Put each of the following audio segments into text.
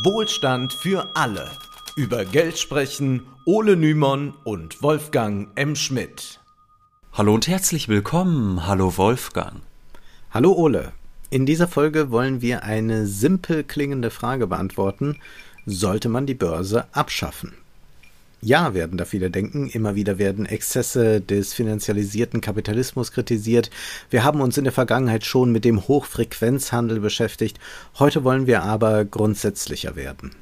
Wohlstand für alle. Über Geld sprechen Ole Nymon und Wolfgang M. Schmidt. Hallo und herzlich willkommen. Hallo Wolfgang. Hallo Ole. In dieser Folge wollen wir eine simpel klingende Frage beantworten. Sollte man die Börse abschaffen? Ja, werden da viele denken. Immer wieder werden Exzesse des finanzialisierten Kapitalismus kritisiert. Wir haben uns in der Vergangenheit schon mit dem Hochfrequenzhandel beschäftigt. Heute wollen wir aber grundsätzlicher werden.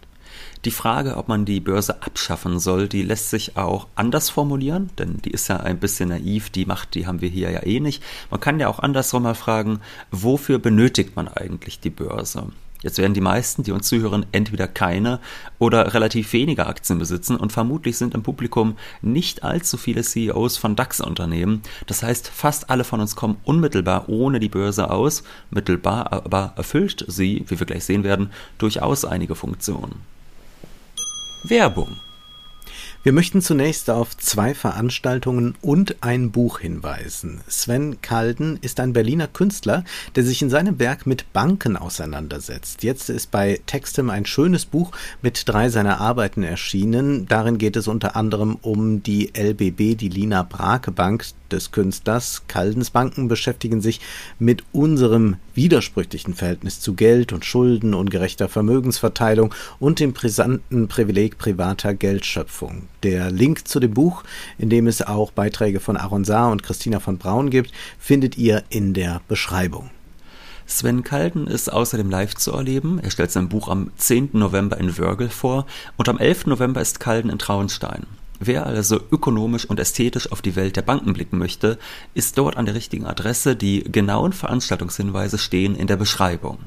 Die Frage, ob man die Börse abschaffen soll, die lässt sich auch anders formulieren, denn die ist ja ein bisschen naiv, die Macht, die haben wir hier ja eh nicht. Man kann ja auch andersrum mal fragen, wofür benötigt man eigentlich die Börse? Jetzt werden die meisten, die uns zuhören, entweder keine oder relativ wenige Aktien besitzen und vermutlich sind im Publikum nicht allzu viele CEOs von DAX-Unternehmen. Das heißt, fast alle von uns kommen unmittelbar ohne die Börse aus. Mittelbar aber erfüllt sie, wie wir gleich sehen werden, durchaus einige Funktionen. Werbung wir möchten zunächst auf zwei Veranstaltungen und ein Buch hinweisen. Sven Kalden ist ein Berliner Künstler, der sich in seinem Werk mit Banken auseinandersetzt. Jetzt ist bei Textem ein schönes Buch mit drei seiner Arbeiten erschienen. Darin geht es unter anderem um die LBB, die Lina Brake Bank, des Künstlers. Caldens Banken beschäftigen sich mit unserem widersprüchlichen Verhältnis zu Geld und Schulden, ungerechter Vermögensverteilung und dem brisanten Privileg privater Geldschöpfung. Der Link zu dem Buch, in dem es auch Beiträge von Aaron Saar und Christina von Braun gibt, findet ihr in der Beschreibung. Sven Kalden ist außerdem live zu erleben. Er stellt sein Buch am 10. November in Wörgl vor und am 11. November ist Kalden in Traunstein. Wer also ökonomisch und ästhetisch auf die Welt der Banken blicken möchte, ist dort an der richtigen Adresse. Die genauen Veranstaltungshinweise stehen in der Beschreibung.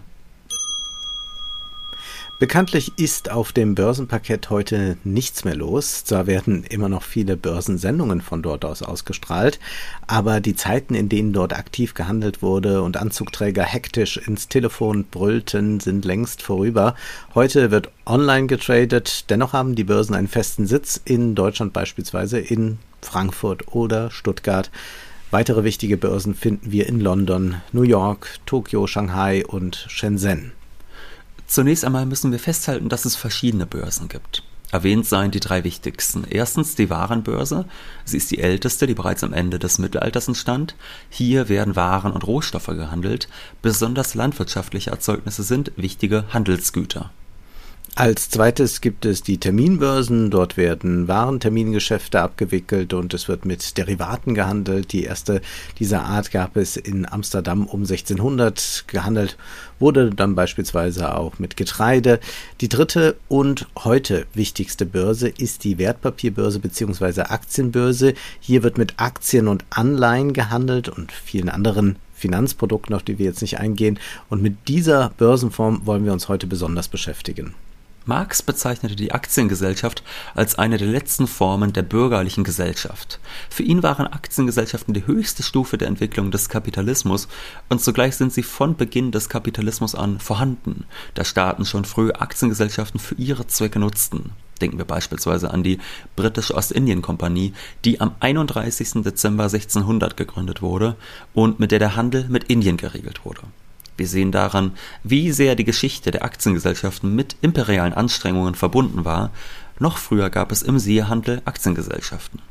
Bekanntlich ist auf dem Börsenparkett heute nichts mehr los. Zwar werden immer noch viele Börsensendungen von dort aus ausgestrahlt, aber die Zeiten, in denen dort aktiv gehandelt wurde und Anzugträger hektisch ins Telefon brüllten, sind längst vorüber. Heute wird online getradet, dennoch haben die Börsen einen festen Sitz in Deutschland beispielsweise in Frankfurt oder Stuttgart. Weitere wichtige Börsen finden wir in London, New York, Tokio, Shanghai und Shenzhen. Zunächst einmal müssen wir festhalten, dass es verschiedene Börsen gibt. Erwähnt seien die drei wichtigsten. Erstens die Warenbörse. Sie ist die älteste, die bereits am Ende des Mittelalters entstand. Hier werden Waren und Rohstoffe gehandelt. Besonders landwirtschaftliche Erzeugnisse sind wichtige Handelsgüter. Als zweites gibt es die Terminbörsen. Dort werden Warentermingeschäfte abgewickelt und es wird mit Derivaten gehandelt. Die erste dieser Art gab es in Amsterdam um 1600. Gehandelt wurde dann beispielsweise auch mit Getreide. Die dritte und heute wichtigste Börse ist die Wertpapierbörse bzw. Aktienbörse. Hier wird mit Aktien und Anleihen gehandelt und vielen anderen Finanzprodukten, auf die wir jetzt nicht eingehen. Und mit dieser Börsenform wollen wir uns heute besonders beschäftigen. Marx bezeichnete die Aktiengesellschaft als eine der letzten Formen der bürgerlichen Gesellschaft. Für ihn waren Aktiengesellschaften die höchste Stufe der Entwicklung des Kapitalismus und zugleich sind sie von Beginn des Kapitalismus an vorhanden, da Staaten schon früh Aktiengesellschaften für ihre Zwecke nutzten. Denken wir beispielsweise an die britische Ostindien-Kompanie, die am 31. Dezember 1600 gegründet wurde und mit der der Handel mit Indien geregelt wurde. Wir sehen daran, wie sehr die Geschichte der Aktiengesellschaften mit imperialen Anstrengungen verbunden war. Noch früher gab es im Seehandel Aktiengesellschaften.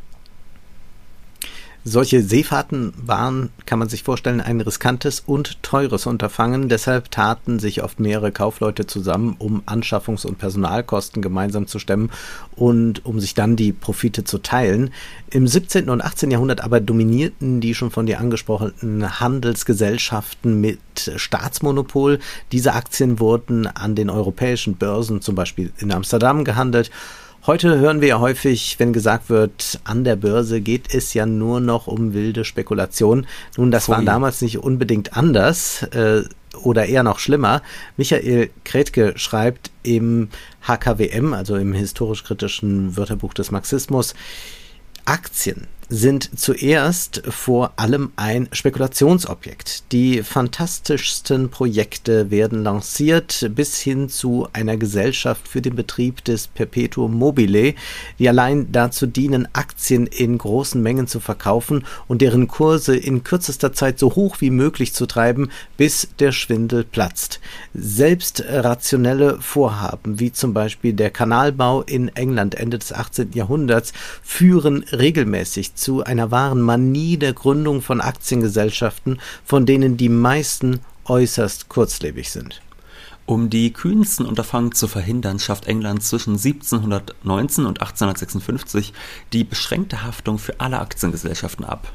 Solche Seefahrten waren, kann man sich vorstellen, ein riskantes und teures Unterfangen. Deshalb taten sich oft mehrere Kaufleute zusammen, um Anschaffungs- und Personalkosten gemeinsam zu stemmen und um sich dann die Profite zu teilen. Im 17. und 18. Jahrhundert aber dominierten die schon von dir angesprochenen Handelsgesellschaften mit Staatsmonopol. Diese Aktien wurden an den europäischen Börsen, zum Beispiel in Amsterdam, gehandelt Heute hören wir ja häufig, wenn gesagt wird, an der Börse geht es ja nur noch um wilde Spekulation. Nun, das Pfui. war damals nicht unbedingt anders äh, oder eher noch schlimmer. Michael Kretke schreibt im HKWM, also im historisch-kritischen Wörterbuch des Marxismus, Aktien sind zuerst vor allem ein Spekulationsobjekt. Die fantastischsten Projekte werden lanciert bis hin zu einer Gesellschaft für den Betrieb des Perpetuum mobile, die allein dazu dienen, Aktien in großen Mengen zu verkaufen und deren Kurse in kürzester Zeit so hoch wie möglich zu treiben, bis der Schwindel platzt. Selbst rationelle Vorhaben, wie zum Beispiel der Kanalbau in England Ende des 18. Jahrhunderts, führen regelmäßig zu einer wahren Manie der Gründung von Aktiengesellschaften, von denen die meisten äußerst kurzlebig sind. Um die kühnsten Unterfangen zu verhindern, schafft England zwischen 1719 und 1856 die beschränkte Haftung für alle Aktiengesellschaften ab.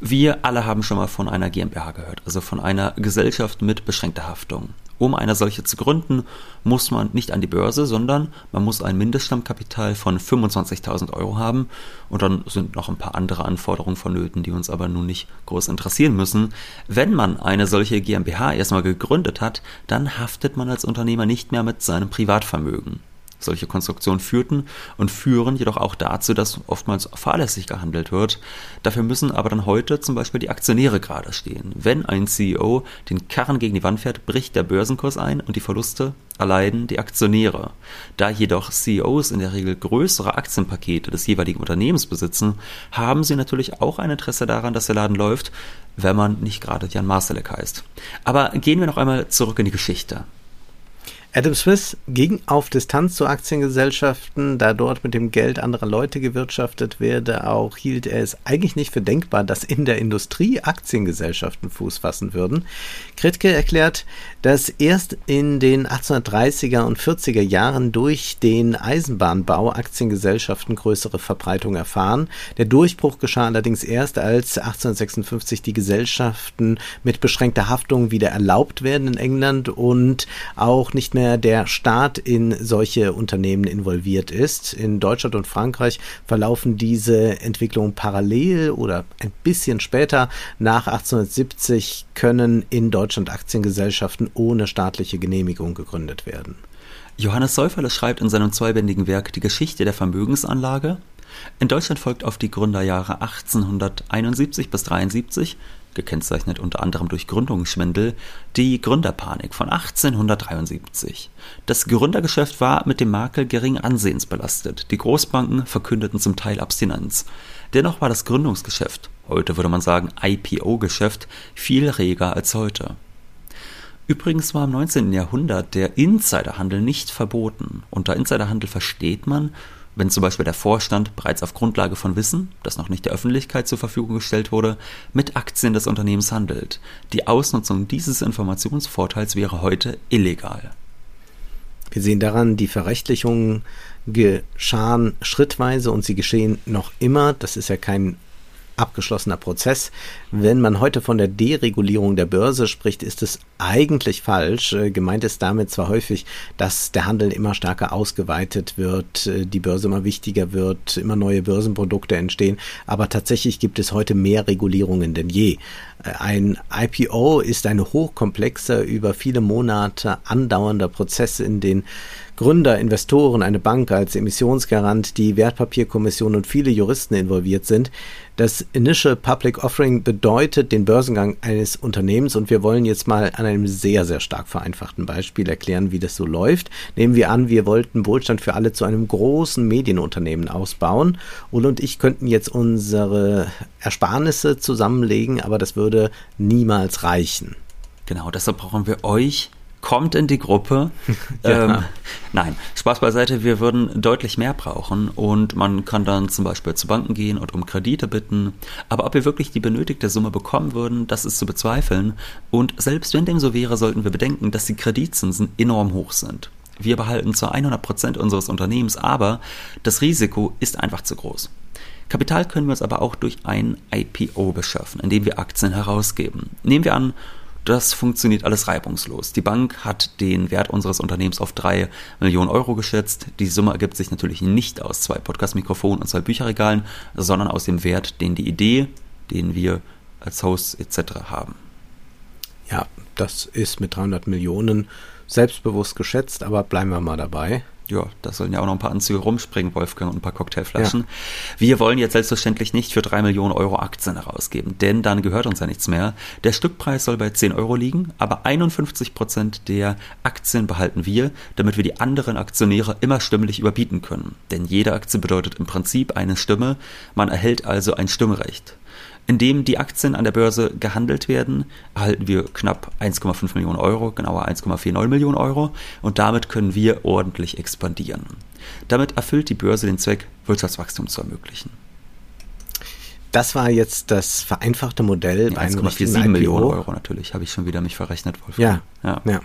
Wir alle haben schon mal von einer GmbH gehört, also von einer Gesellschaft mit beschränkter Haftung. Um eine solche zu gründen, muss man nicht an die Börse, sondern man muss ein Mindeststammkapital von 25.000 Euro haben und dann sind noch ein paar andere Anforderungen vonnöten, die uns aber nun nicht groß interessieren müssen. Wenn man eine solche GmbH erstmal gegründet hat, dann haftet man als Unternehmer nicht mehr mit seinem Privatvermögen. Solche Konstruktionen führten und führen jedoch auch dazu, dass oftmals fahrlässig gehandelt wird. Dafür müssen aber dann heute zum Beispiel die Aktionäre gerade stehen. Wenn ein CEO den Karren gegen die Wand fährt, bricht der Börsenkurs ein und die Verluste erleiden die Aktionäre. Da jedoch CEOs in der Regel größere Aktienpakete des jeweiligen Unternehmens besitzen, haben sie natürlich auch ein Interesse daran, dass der Laden läuft, wenn man nicht gerade Jan Marsalek heißt. Aber gehen wir noch einmal zurück in die Geschichte. Adam Smith ging auf Distanz zu Aktiengesellschaften, da dort mit dem Geld anderer Leute gewirtschaftet werde. Auch hielt er es eigentlich nicht für denkbar, dass in der Industrie Aktiengesellschaften Fuß fassen würden. Kritke erklärt, dass erst in den 1830er und 40er Jahren durch den Eisenbahnbau Aktiengesellschaften größere Verbreitung erfahren. Der Durchbruch geschah allerdings erst, als 1856 die Gesellschaften mit beschränkter Haftung wieder erlaubt werden in England und auch nicht mehr mehr der Staat in solche Unternehmen involviert ist. In Deutschland und Frankreich verlaufen diese Entwicklungen parallel oder ein bisschen später. Nach 1870 können in Deutschland Aktiengesellschaften ohne staatliche Genehmigung gegründet werden. Johannes Säuferle schreibt in seinem zweibändigen Werk Die Geschichte der Vermögensanlage. In Deutschland folgt auf die Gründerjahre 1871 bis 73 gekennzeichnet unter anderem durch Gründungsschwindel, die Gründerpanik von 1873. Das Gründergeschäft war mit dem Makel geringen Ansehens belastet. Die Großbanken verkündeten zum Teil Abstinenz. Dennoch war das Gründungsgeschäft, heute würde man sagen IPO-Geschäft, viel reger als heute. Übrigens war im 19. Jahrhundert der Insiderhandel nicht verboten. Unter Insiderhandel versteht man, wenn zum Beispiel der Vorstand bereits auf Grundlage von Wissen, das noch nicht der Öffentlichkeit zur Verfügung gestellt wurde, mit Aktien des Unternehmens handelt. Die Ausnutzung dieses Informationsvorteils wäre heute illegal. Wir sehen daran, die Verrechtlichungen geschahen schrittweise und sie geschehen noch immer. Das ist ja kein abgeschlossener Prozess. Wenn man heute von der Deregulierung der Börse spricht, ist es eigentlich falsch. Äh, gemeint ist damit zwar häufig, dass der Handel immer stärker ausgeweitet wird, äh, die Börse immer wichtiger wird, immer neue Börsenprodukte entstehen, aber tatsächlich gibt es heute mehr Regulierungen denn je. Äh, ein IPO ist ein hochkomplexer, über viele Monate andauernder Prozess, in den Gründer, Investoren, eine Bank als Emissionsgarant, die Wertpapierkommission und viele Juristen involviert sind. Das Initial Public Offering bedeutet den Börsengang eines Unternehmens und wir wollen jetzt mal an einem sehr, sehr stark vereinfachten Beispiel erklären, wie das so läuft. Nehmen wir an, wir wollten Wohlstand für alle zu einem großen Medienunternehmen ausbauen. Ulle und ich könnten jetzt unsere Ersparnisse zusammenlegen, aber das würde niemals reichen. Genau, deshalb brauchen wir euch kommt in die Gruppe. ja. ähm, nein, Spaß beiseite, wir würden deutlich mehr brauchen und man kann dann zum Beispiel zu Banken gehen und um Kredite bitten. Aber ob wir wirklich die benötigte Summe bekommen würden, das ist zu bezweifeln. Und selbst wenn dem so wäre, sollten wir bedenken, dass die Kreditzinsen enorm hoch sind. Wir behalten zwar 100 Prozent unseres Unternehmens, aber das Risiko ist einfach zu groß. Kapital können wir uns aber auch durch ein IPO beschaffen, indem wir Aktien herausgeben. Nehmen wir an, das funktioniert alles reibungslos. Die Bank hat den Wert unseres Unternehmens auf drei Millionen Euro geschätzt. Die Summe ergibt sich natürlich nicht aus zwei Podcast-Mikrofonen und zwei Bücherregalen, sondern aus dem Wert, den die Idee, den wir als Host etc. haben. Ja, das ist mit 300 Millionen selbstbewusst geschätzt, aber bleiben wir mal dabei. Ja, da sollen ja auch noch ein paar Anzüge rumspringen, Wolfgang, und ein paar Cocktailflaschen. Ja. Wir wollen jetzt selbstverständlich nicht für drei Millionen Euro Aktien herausgeben, denn dann gehört uns ja nichts mehr. Der Stückpreis soll bei 10 Euro liegen, aber 51 Prozent der Aktien behalten wir, damit wir die anderen Aktionäre immer stimmlich überbieten können. Denn jede Aktie bedeutet im Prinzip eine Stimme, man erhält also ein Stimmrecht. Indem die Aktien an der Börse gehandelt werden, erhalten wir knapp 1,5 Millionen Euro, genauer 1,49 Millionen Euro und damit können wir ordentlich expandieren. Damit erfüllt die Börse den Zweck, Wirtschaftswachstum zu ermöglichen. Das war jetzt das vereinfachte Modell bei 1,47 Millionen Euro natürlich, habe ich schon wieder mich verrechnet, Wolfgang. Ja, ja. ja.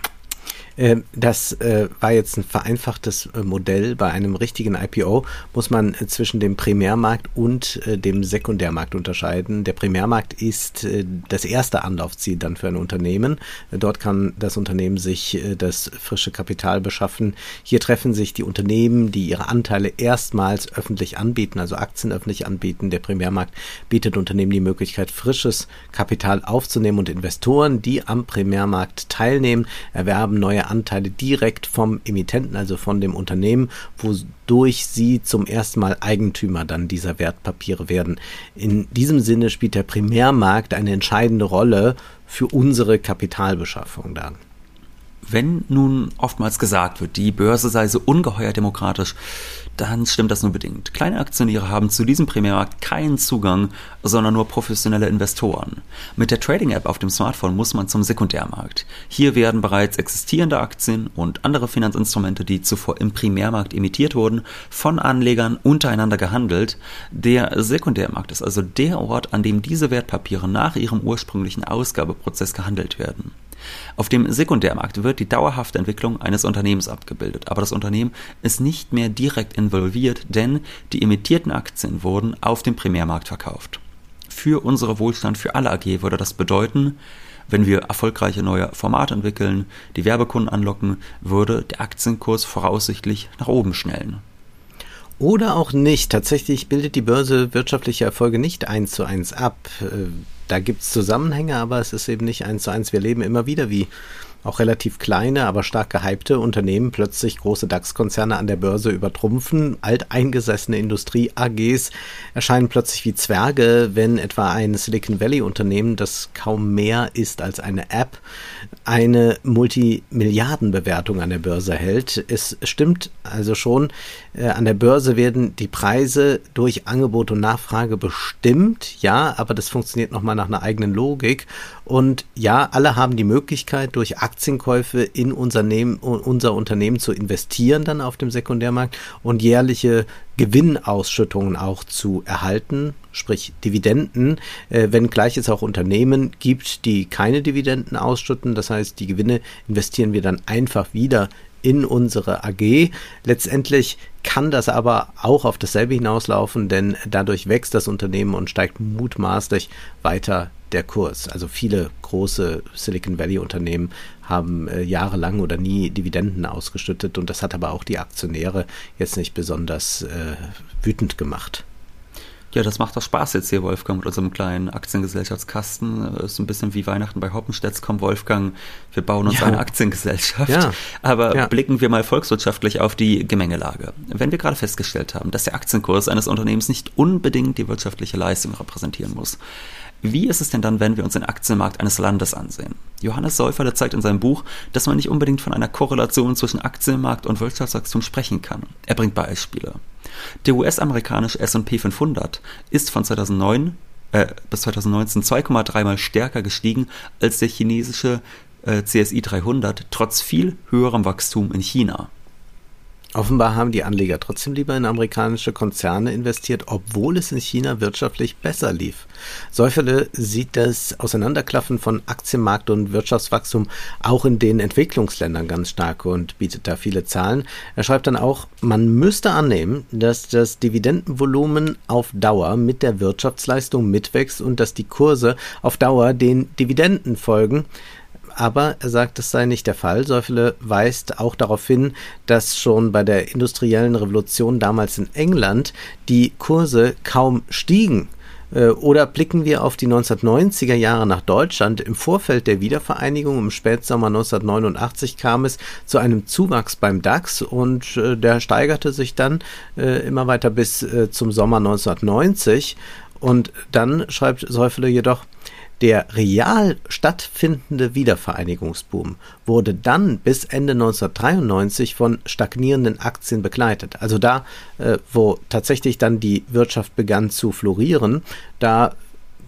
Ähm, das äh, war jetzt ein vereinfachtes äh, Modell. Bei einem richtigen IPO muss man äh, zwischen dem Primärmarkt und dem Sekundärmarkt unterscheiden. Der Primärmarkt ist das erste Anlaufziel dann für ein Unternehmen. Dort kann das Unternehmen sich das frische Kapital beschaffen. Hier treffen sich die Unternehmen, die ihre Anteile erstmals öffentlich anbieten, also Aktien öffentlich anbieten. Der Primärmarkt bietet Unternehmen die Möglichkeit, frisches Kapital aufzunehmen und Investoren, die am Primärmarkt teilnehmen, erwerben neue Anteile direkt vom Emittenten, also von dem Unternehmen, wodurch sie zum ersten Mal Eigentümer dann dieser Wertpapiere werden. In diesem Sinne spielt der Primärmarkt eine entscheidende Rolle für unsere Kapitalbeschaffung dann. Wenn nun oftmals gesagt wird, die Börse sei so ungeheuer demokratisch, dann stimmt das nur bedingt. Kleine Aktionäre haben zu diesem Primärmarkt keinen Zugang, sondern nur professionelle Investoren. Mit der Trading-App auf dem Smartphone muss man zum Sekundärmarkt. Hier werden bereits existierende Aktien und andere Finanzinstrumente, die zuvor im Primärmarkt emittiert wurden, von Anlegern untereinander gehandelt. Der Sekundärmarkt ist also der Ort, an dem diese Wertpapiere nach ihrem ursprünglichen Ausgabeprozess gehandelt werden. Auf dem Sekundärmarkt wird die dauerhafte Entwicklung eines Unternehmens abgebildet, aber das Unternehmen ist nicht mehr direkt involviert, denn die emittierten Aktien wurden auf dem Primärmarkt verkauft. Für unsere Wohlstand für alle AG würde das bedeuten, wenn wir erfolgreiche neue Formate entwickeln, die Werbekunden anlocken, würde der Aktienkurs voraussichtlich nach oben schnellen. Oder auch nicht. Tatsächlich bildet die Börse wirtschaftliche Erfolge nicht eins zu eins ab. Da gibt es Zusammenhänge, aber es ist eben nicht eins zu eins. Wir leben immer wieder wie auch relativ kleine, aber stark gehypte Unternehmen plötzlich große DAX-Konzerne an der Börse übertrumpfen. Alteingesessene Industrie-AGs erscheinen plötzlich wie Zwerge, wenn etwa ein Silicon Valley-Unternehmen, das kaum mehr ist als eine App, eine Multimilliardenbewertung an der Börse hält. Es stimmt also schon, äh, an der Börse werden die Preise durch Angebot und Nachfrage bestimmt, ja, aber das funktioniert nochmal nach einer eigenen Logik. Und ja, alle haben die Möglichkeit, durch Aktienkäufe in Unternehmen, unser Unternehmen zu investieren dann auf dem Sekundärmarkt und jährliche Gewinnausschüttungen auch zu erhalten, sprich Dividenden, äh, wenngleich es auch Unternehmen gibt, die keine Dividenden ausschütten. Das heißt, die Gewinne investieren wir dann einfach wieder in unsere AG. Letztendlich kann das aber auch auf dasselbe hinauslaufen, denn dadurch wächst das Unternehmen und steigt mutmaßlich weiter der Kurs. Also viele große Silicon Valley Unternehmen haben äh, jahrelang oder nie Dividenden ausgeschüttet und das hat aber auch die Aktionäre jetzt nicht besonders äh, wütend gemacht. Ja, das macht doch Spaß jetzt hier, Wolfgang, mit unserem kleinen Aktiengesellschaftskasten. Ist ein bisschen wie Weihnachten bei Hoppenstedts. Komm, Wolfgang, wir bauen uns ja. eine Aktiengesellschaft. Ja. Aber ja. blicken wir mal volkswirtschaftlich auf die Gemengelage. Wenn wir gerade festgestellt haben, dass der Aktienkurs eines Unternehmens nicht unbedingt die wirtschaftliche Leistung repräsentieren muss, wie ist es denn dann, wenn wir uns den Aktienmarkt eines Landes ansehen? Johannes Säuferle zeigt in seinem Buch, dass man nicht unbedingt von einer Korrelation zwischen Aktienmarkt und Wirtschaftswachstum sprechen kann. Er bringt Beispiele. Der US-amerikanische S&P 500 ist von 2009 äh, bis 2019 2,3 mal stärker gestiegen als der chinesische äh, CSI 300 trotz viel höherem Wachstum in China. Offenbar haben die Anleger trotzdem lieber in amerikanische Konzerne investiert, obwohl es in China wirtschaftlich besser lief. Säuferle sieht das Auseinanderklaffen von Aktienmarkt und Wirtschaftswachstum auch in den Entwicklungsländern ganz stark und bietet da viele Zahlen. Er schreibt dann auch, man müsste annehmen, dass das Dividendenvolumen auf Dauer mit der Wirtschaftsleistung mitwächst und dass die Kurse auf Dauer den Dividenden folgen aber er sagt, es sei nicht der Fall. Säufele weist auch darauf hin, dass schon bei der industriellen Revolution damals in England die Kurse kaum stiegen Äh, oder blicken wir auf die 1990er Jahre nach Deutschland. Im Vorfeld der Wiedervereinigung im Spätsommer 1989 kam es zu einem Zuwachs beim DAX und äh, der steigerte sich dann äh, immer weiter bis zum Sommer 1990. Und dann schreibt Seufele jedoch, der real stattfindende Wiedervereinigungsboom wurde dann bis Ende 1993 von stagnierenden Aktien begleitet. Also da, äh, wo tatsächlich dann die Wirtschaft begann zu florieren, da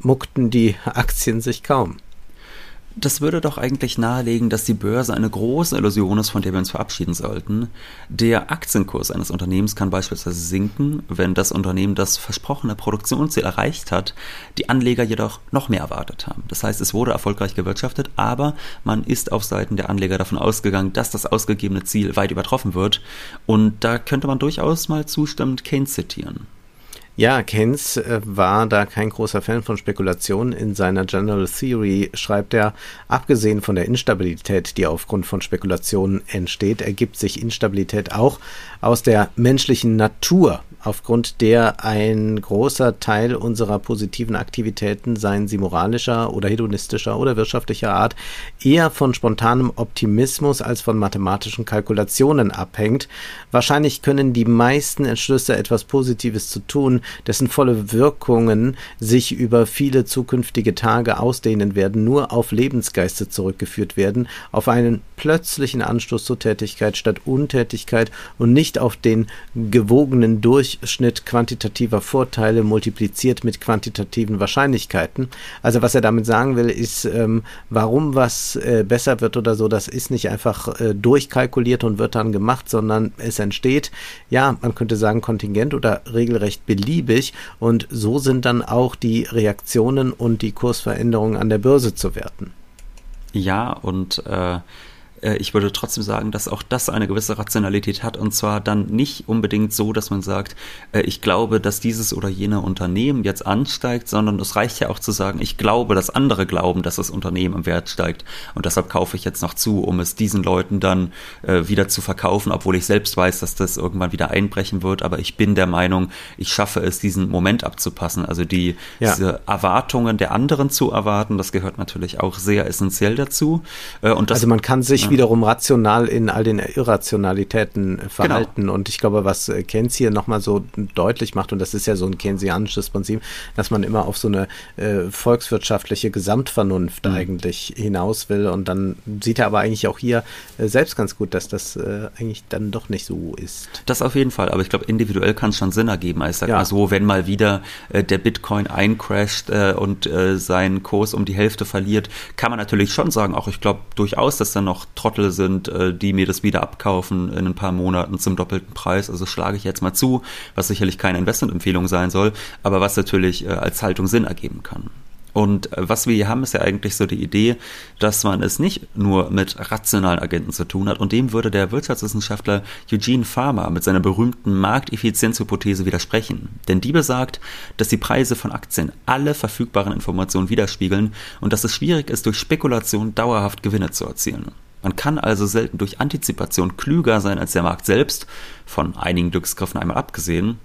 muckten die Aktien sich kaum. Das würde doch eigentlich nahelegen, dass die Börse eine große Illusion ist, von der wir uns verabschieden sollten. Der Aktienkurs eines Unternehmens kann beispielsweise sinken, wenn das Unternehmen das versprochene Produktionsziel erreicht hat, die Anleger jedoch noch mehr erwartet haben. Das heißt, es wurde erfolgreich gewirtschaftet, aber man ist auf Seiten der Anleger davon ausgegangen, dass das ausgegebene Ziel weit übertroffen wird. Und da könnte man durchaus mal zustimmend Keynes zitieren. Ja, Keynes äh, war da kein großer Fan von Spekulationen. In seiner General Theory schreibt er, abgesehen von der Instabilität, die aufgrund von Spekulationen entsteht, ergibt sich Instabilität auch aus der menschlichen Natur aufgrund der ein großer Teil unserer positiven Aktivitäten, seien sie moralischer oder hedonistischer oder wirtschaftlicher Art, eher von spontanem Optimismus als von mathematischen Kalkulationen abhängt. Wahrscheinlich können die meisten Entschlüsse etwas Positives zu tun, dessen volle Wirkungen sich über viele zukünftige Tage ausdehnen werden, nur auf Lebensgeister zurückgeführt werden, auf einen plötzlichen Anstoß zur Tätigkeit statt Untätigkeit und nicht auf den gewogenen Durch Durchschnitt quantitativer Vorteile multipliziert mit quantitativen Wahrscheinlichkeiten. Also was er damit sagen will, ist, ähm, warum was äh, besser wird oder so, das ist nicht einfach äh, durchkalkuliert und wird dann gemacht, sondern es entsteht, ja, man könnte sagen kontingent oder regelrecht beliebig und so sind dann auch die Reaktionen und die Kursveränderungen an der Börse zu werten. Ja, und äh, ich würde trotzdem sagen, dass auch das eine gewisse Rationalität hat und zwar dann nicht unbedingt so, dass man sagt, äh, ich glaube, dass dieses oder jene Unternehmen jetzt ansteigt, sondern es reicht ja auch zu sagen, ich glaube, dass andere glauben, dass das Unternehmen im Wert steigt und deshalb kaufe ich jetzt noch zu, um es diesen Leuten dann äh, wieder zu verkaufen, obwohl ich selbst weiß, dass das irgendwann wieder einbrechen wird, aber ich bin der Meinung, ich schaffe es, diesen Moment abzupassen, also die ja. diese Erwartungen der anderen zu erwarten, das gehört natürlich auch sehr essentiell dazu. und das, also man kann sich wiederum rational in all den Irrationalitäten verhalten. Genau. Und ich glaube, was äh, Keynes hier nochmal so deutlich macht, und das ist ja so ein keynesianisches Prinzip, dass man immer auf so eine äh, volkswirtschaftliche Gesamtvernunft mhm. eigentlich hinaus will. Und dann sieht er aber eigentlich auch hier äh, selbst ganz gut, dass das äh, eigentlich dann doch nicht so ist. Das auf jeden Fall, aber ich glaube, individuell kann es schon Sinn ergeben. Also ich sage ja. mal so, wenn mal wieder äh, der Bitcoin eincrasht äh, und seinen Kurs um die Hälfte verliert, kann man natürlich schon sagen, auch ich glaube durchaus, dass dann noch Trottel sind, äh, die mir das wieder abkaufen in ein paar Monaten zum doppelten Preis. Also schlage ich jetzt mal zu, was sicherlich keine Investmentempfehlung sein soll, aber was natürlich äh, als Haltung Sinn ergeben kann. Und äh, was wir hier haben, ist ja eigentlich so die Idee, dass man es nicht nur mit rationalen Agenten zu tun hat. Und dem würde der Wirtschaftswissenschaftler Eugene Farmer mit seiner berühmten Markteffizienzhypothese widersprechen. Denn die besagt, dass die Preise von Aktien alle verfügbaren Informationen widerspiegeln und dass es schwierig ist, durch Spekulation dauerhaft Gewinne zu erzielen. Man kann also selten durch Antizipation klüger sein als der Markt selbst, von einigen Glücksgriffen einmal abgesehen,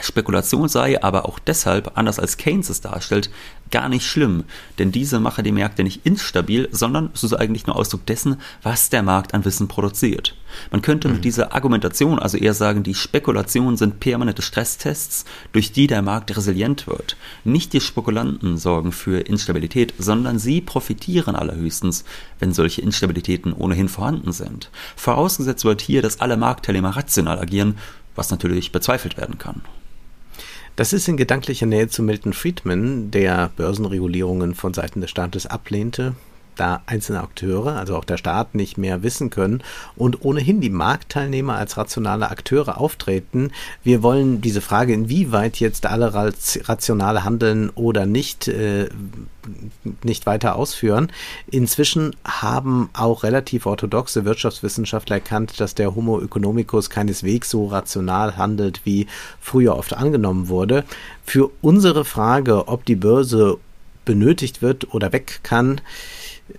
Spekulation sei aber auch deshalb, anders als Keynes es darstellt, gar nicht schlimm, denn diese mache die Märkte nicht instabil, sondern es ist eigentlich nur Ausdruck dessen, was der Markt an Wissen produziert. Man könnte mhm. mit dieser Argumentation also eher sagen, die Spekulationen sind permanente Stresstests, durch die der Markt resilient wird. Nicht die Spekulanten sorgen für Instabilität, sondern sie profitieren allerhöchstens, wenn solche Instabilitäten ohnehin vorhanden sind. Vorausgesetzt wird hier, dass alle Marktteilnehmer rational agieren, was natürlich bezweifelt werden kann. Das ist in gedanklicher Nähe zu Milton Friedman, der Börsenregulierungen von Seiten des Staates ablehnte, da einzelne Akteure, also auch der Staat, nicht mehr wissen können und ohnehin die Marktteilnehmer als rationale Akteure auftreten. Wir wollen diese Frage, inwieweit jetzt alle rationale handeln oder nicht, äh, nicht weiter ausführen. Inzwischen haben auch relativ orthodoxe Wirtschaftswissenschaftler erkannt, dass der Homo economicus keineswegs so rational handelt, wie früher oft angenommen wurde. Für unsere Frage, ob die Börse benötigt wird oder weg kann,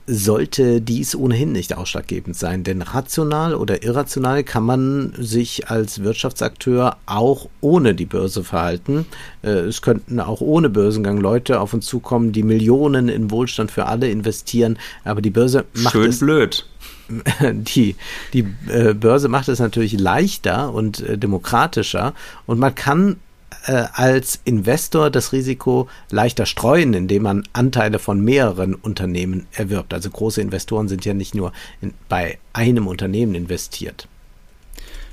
sollte dies ohnehin nicht ausschlaggebend sein, denn rational oder irrational kann man sich als Wirtschaftsakteur auch ohne die Börse verhalten. Äh, es könnten auch ohne Börsengang Leute auf uns zukommen, die Millionen in Wohlstand für alle investieren, aber die Börse macht Schön es blöd. die, die äh, Börse macht es natürlich leichter und äh, demokratischer und man kann äh, als Investor das Risiko leichter streuen, indem man Anteile von mehreren Unternehmen erwirbt. Also große Investoren sind ja nicht nur in, bei einem Unternehmen investiert.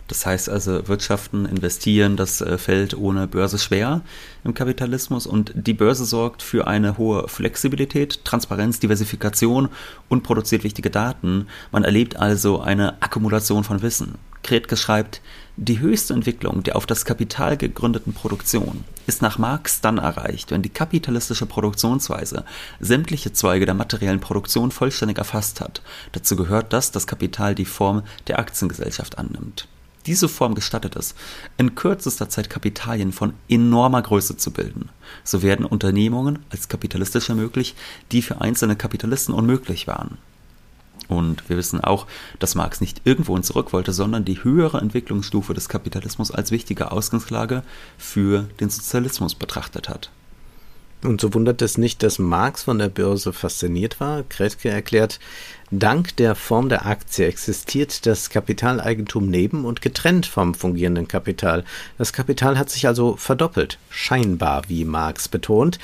Das heißt also, Wirtschaften, investieren, das äh, fällt ohne Börse schwer im Kapitalismus und die Börse sorgt für eine hohe Flexibilität, Transparenz, Diversifikation und produziert wichtige Daten. Man erlebt also eine Akkumulation von Wissen. Kretke schreibt, die höchste Entwicklung der auf das Kapital gegründeten Produktion ist nach Marx dann erreicht, wenn die kapitalistische Produktionsweise sämtliche Zweige der materiellen Produktion vollständig erfasst hat. Dazu gehört, dass das Kapital die Form der Aktiengesellschaft annimmt. Diese Form gestattet es, in kürzester Zeit Kapitalien von enormer Größe zu bilden. So werden Unternehmungen als kapitalistisch ermöglicht, die für einzelne Kapitalisten unmöglich waren. Und wir wissen auch, dass Marx nicht irgendwohin zurück wollte, sondern die höhere Entwicklungsstufe des Kapitalismus als wichtige Ausgangslage für den Sozialismus betrachtet hat. Und so wundert es nicht, dass Marx von der Börse fasziniert war. Kretke erklärt, Dank der Form der Aktie existiert das Kapitaleigentum neben und getrennt vom fungierenden Kapital. Das Kapital hat sich also verdoppelt, scheinbar, wie Marx betont.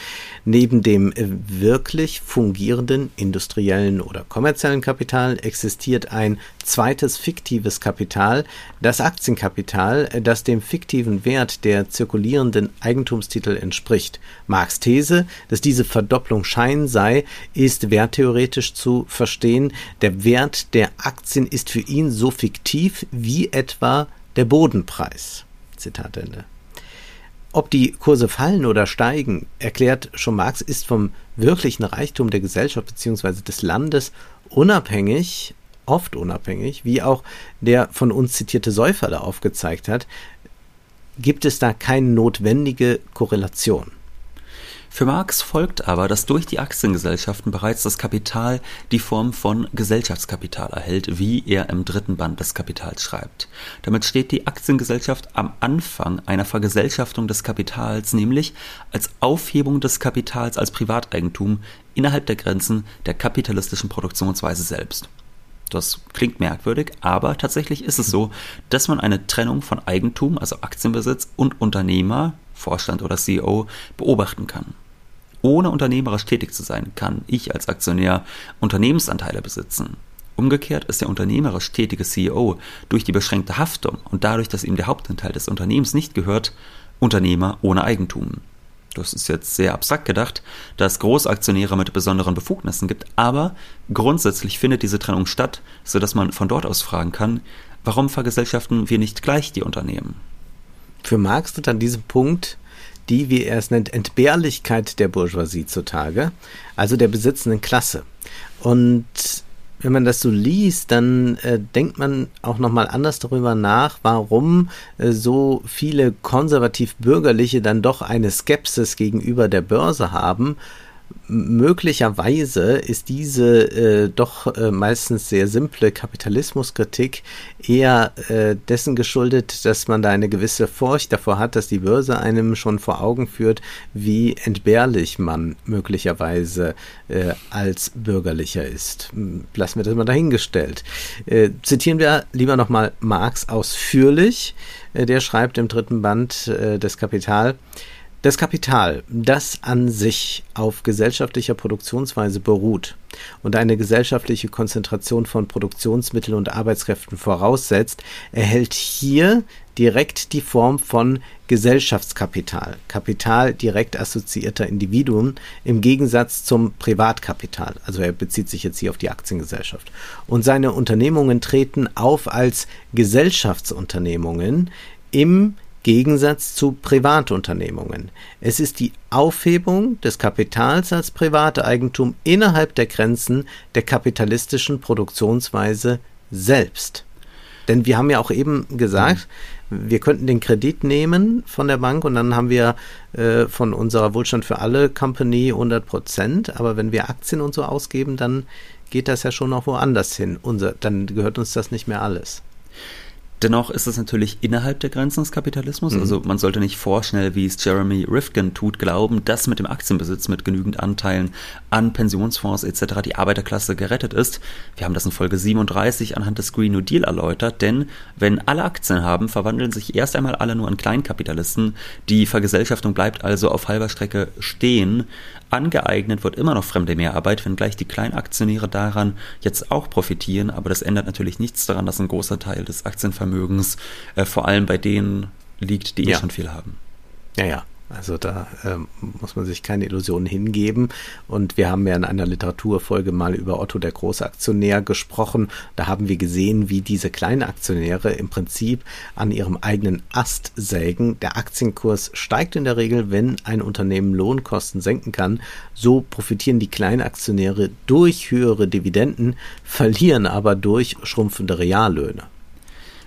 Neben dem wirklich fungierenden industriellen oder kommerziellen Kapital existiert ein zweites fiktives Kapital, das Aktienkapital, das dem fiktiven Wert der zirkulierenden Eigentumstitel entspricht. Marx These, dass diese Verdopplung Schein sei, ist werttheoretisch zu verstehen, der Wert der Aktien ist für ihn so fiktiv wie etwa der Bodenpreis. Zitat Ende. Ob die Kurse fallen oder steigen, erklärt schon Marx, ist vom wirklichen Reichtum der Gesellschaft bzw. des Landes unabhängig, oft unabhängig, wie auch der von uns zitierte Säufer da aufgezeigt hat, gibt es da keine notwendige Korrelation. Für Marx folgt aber, dass durch die Aktiengesellschaften bereits das Kapital die Form von Gesellschaftskapital erhält, wie er im dritten Band des Kapitals schreibt. Damit steht die Aktiengesellschaft am Anfang einer Vergesellschaftung des Kapitals, nämlich als Aufhebung des Kapitals als Privateigentum innerhalb der Grenzen der kapitalistischen Produktionsweise selbst. Das klingt merkwürdig, aber tatsächlich ist es so, dass man eine Trennung von Eigentum, also Aktienbesitz und Unternehmer, Vorstand oder CEO, beobachten kann. Ohne unternehmerisch tätig zu sein, kann ich als Aktionär Unternehmensanteile besitzen. Umgekehrt ist der unternehmerisch tätige CEO durch die beschränkte Haftung und dadurch, dass ihm der Hauptanteil des Unternehmens nicht gehört, Unternehmer ohne Eigentum. Das ist jetzt sehr abstrakt gedacht, da es Großaktionäre mit besonderen Befugnissen gibt, aber grundsätzlich findet diese Trennung statt, sodass man von dort aus fragen kann, warum vergesellschaften wir nicht gleich die Unternehmen? Für Marx tritt an diesem Punkt die, wie er es nennt, Entbehrlichkeit der Bourgeoisie zutage, also der besitzenden Klasse. Und wenn man das so liest, dann äh, denkt man auch nochmal anders darüber nach, warum äh, so viele konservativ-bürgerliche dann doch eine Skepsis gegenüber der Börse haben möglicherweise ist diese äh, doch äh, meistens sehr simple Kapitalismuskritik eher äh, dessen geschuldet, dass man da eine gewisse Furcht davor hat, dass die Börse einem schon vor Augen führt, wie entbehrlich man möglicherweise äh, als Bürgerlicher ist. Lassen wir das mal dahingestellt. Äh, zitieren wir lieber nochmal Marx ausführlich. Äh, der schreibt im dritten Band des Kapital, das Kapital, das an sich auf gesellschaftlicher Produktionsweise beruht und eine gesellschaftliche Konzentration von Produktionsmitteln und Arbeitskräften voraussetzt, erhält hier direkt die Form von Gesellschaftskapital, Kapital direkt assoziierter Individuen im Gegensatz zum Privatkapital. Also er bezieht sich jetzt hier auf die Aktiengesellschaft. Und seine Unternehmungen treten auf als Gesellschaftsunternehmungen im Gegensatz zu Privatunternehmungen. Es ist die Aufhebung des Kapitals als Privateigentum innerhalb der Grenzen der kapitalistischen Produktionsweise selbst. Denn wir haben ja auch eben gesagt, wir könnten den Kredit nehmen von der Bank und dann haben wir äh, von unserer Wohlstand für alle Company 100 Prozent. Aber wenn wir Aktien und so ausgeben, dann geht das ja schon noch woanders hin. Unser, dann gehört uns das nicht mehr alles. Dennoch ist es natürlich innerhalb der Grenzen des Kapitalismus. Mhm. Also man sollte nicht vorschnell, wie es Jeremy Rifkin tut, glauben, dass mit dem Aktienbesitz mit genügend Anteilen an Pensionsfonds etc. die Arbeiterklasse gerettet ist. Wir haben das in Folge 37 anhand des Green New Deal erläutert, denn wenn alle Aktien haben, verwandeln sich erst einmal alle nur in Kleinkapitalisten. Die Vergesellschaftung bleibt also auf halber Strecke stehen. Angeeignet wird immer noch fremde Mehrarbeit, wenngleich die Kleinaktionäre daran jetzt auch profitieren, aber das ändert natürlich nichts daran, dass ein großer Teil des Aktienvermögens äh, vor allem bei denen liegt, die eh ja. schon viel haben. Ja, ja. Also da ähm, muss man sich keine Illusionen hingeben. Und wir haben ja in einer Literaturfolge mal über Otto der Großaktionär gesprochen. Da haben wir gesehen, wie diese kleinen Aktionäre im Prinzip an ihrem eigenen Ast sägen. Der Aktienkurs steigt in der Regel, wenn ein Unternehmen Lohnkosten senken kann. So profitieren die kleinen Aktionäre durch höhere Dividenden, verlieren aber durch schrumpfende Reallöhne.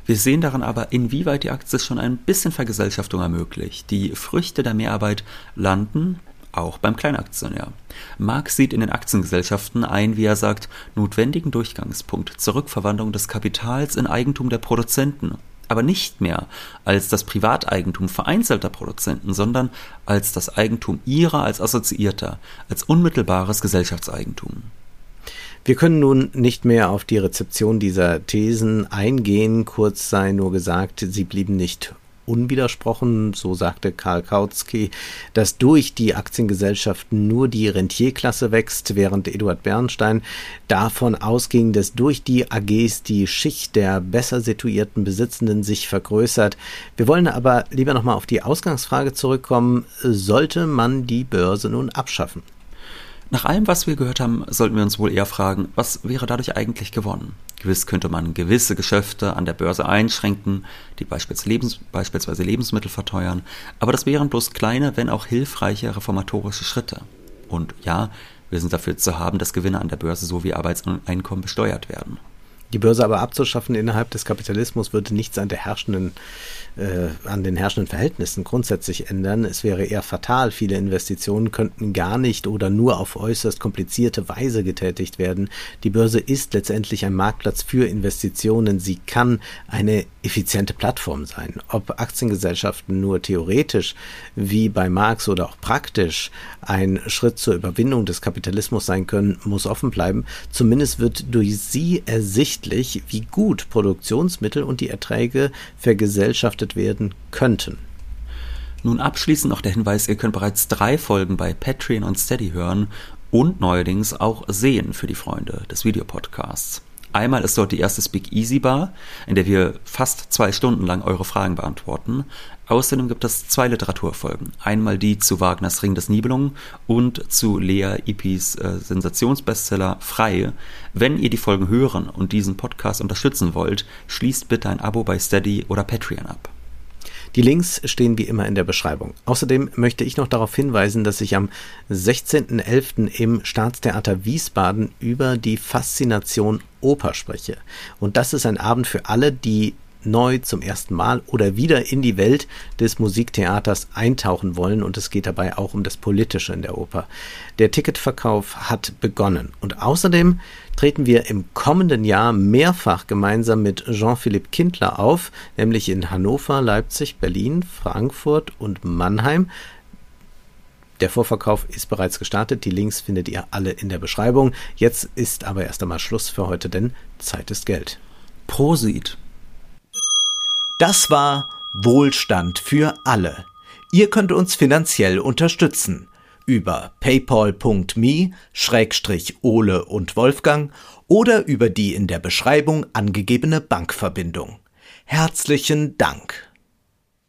Wir sehen daran aber, inwieweit die Aktie schon ein bisschen Vergesellschaftung ermöglicht. Die Früchte der Mehrarbeit landen auch beim Kleinaktionär. Marx sieht in den Aktiengesellschaften ein, wie er sagt, notwendigen Durchgangspunkt zur Rückverwandlung des Kapitals in Eigentum der Produzenten, aber nicht mehr als das Privateigentum vereinzelter Produzenten, sondern als das Eigentum ihrer als Assoziierter, als unmittelbares Gesellschaftseigentum. Wir können nun nicht mehr auf die Rezeption dieser Thesen eingehen. Kurz sei nur gesagt, sie blieben nicht unwidersprochen, so sagte Karl Kautsky, dass durch die Aktiengesellschaften nur die Rentierklasse wächst, während Eduard Bernstein davon ausging, dass durch die AGs die Schicht der besser situierten Besitzenden sich vergrößert. Wir wollen aber lieber nochmal auf die Ausgangsfrage zurückkommen, sollte man die Börse nun abschaffen? Nach allem, was wir gehört haben, sollten wir uns wohl eher fragen, was wäre dadurch eigentlich gewonnen? Gewiss könnte man gewisse Geschäfte an der Börse einschränken, die beispielsweise, Lebens beispielsweise Lebensmittel verteuern, aber das wären bloß kleine, wenn auch hilfreiche reformatorische Schritte. Und ja, wir sind dafür zu haben, dass Gewinne an der Börse sowie Arbeitseinkommen besteuert werden. Die Börse aber abzuschaffen innerhalb des Kapitalismus würde nichts an äh, an den herrschenden Verhältnissen grundsätzlich ändern. Es wäre eher fatal. Viele Investitionen könnten gar nicht oder nur auf äußerst komplizierte Weise getätigt werden. Die Börse ist letztendlich ein Marktplatz für Investitionen. Sie kann eine effiziente Plattform sein. Ob Aktiengesellschaften nur theoretisch wie bei Marx oder auch praktisch ein Schritt zur Überwindung des Kapitalismus sein können, muss offen bleiben. Zumindest wird durch sie ersichtlich, wie gut Produktionsmittel und die Erträge vergesellschaftet werden könnten. Nun abschließend noch der Hinweis, ihr könnt bereits drei Folgen bei Patreon und Steady hören und neuerdings auch sehen für die Freunde des Videopodcasts. Einmal ist dort die erste Speak Easy Bar, in der wir fast zwei Stunden lang eure Fragen beantworten. Außerdem gibt es zwei Literaturfolgen. Einmal die zu Wagners Ring des Nibelungen und zu Lea Ipis äh, Sensationsbestseller Frei. Wenn ihr die Folgen hören und diesen Podcast unterstützen wollt, schließt bitte ein Abo bei Steady oder Patreon ab. Die Links stehen wie immer in der Beschreibung. Außerdem möchte ich noch darauf hinweisen, dass ich am 16.11. im Staatstheater Wiesbaden über die Faszination Oper spreche. Und das ist ein Abend für alle, die neu zum ersten Mal oder wieder in die Welt des Musiktheaters eintauchen wollen und es geht dabei auch um das Politische in der Oper. Der Ticketverkauf hat begonnen und außerdem treten wir im kommenden Jahr mehrfach gemeinsam mit Jean-Philippe Kindler auf, nämlich in Hannover, Leipzig, Berlin, Frankfurt und Mannheim. Der Vorverkauf ist bereits gestartet. Die Links findet ihr alle in der Beschreibung. Jetzt ist aber erst einmal Schluss für heute, denn Zeit ist Geld. Prosit. Das war Wohlstand für alle. Ihr könnt uns finanziell unterstützen über paypal.me Schrägstrich Ole und Wolfgang oder über die in der Beschreibung angegebene Bankverbindung. Herzlichen Dank.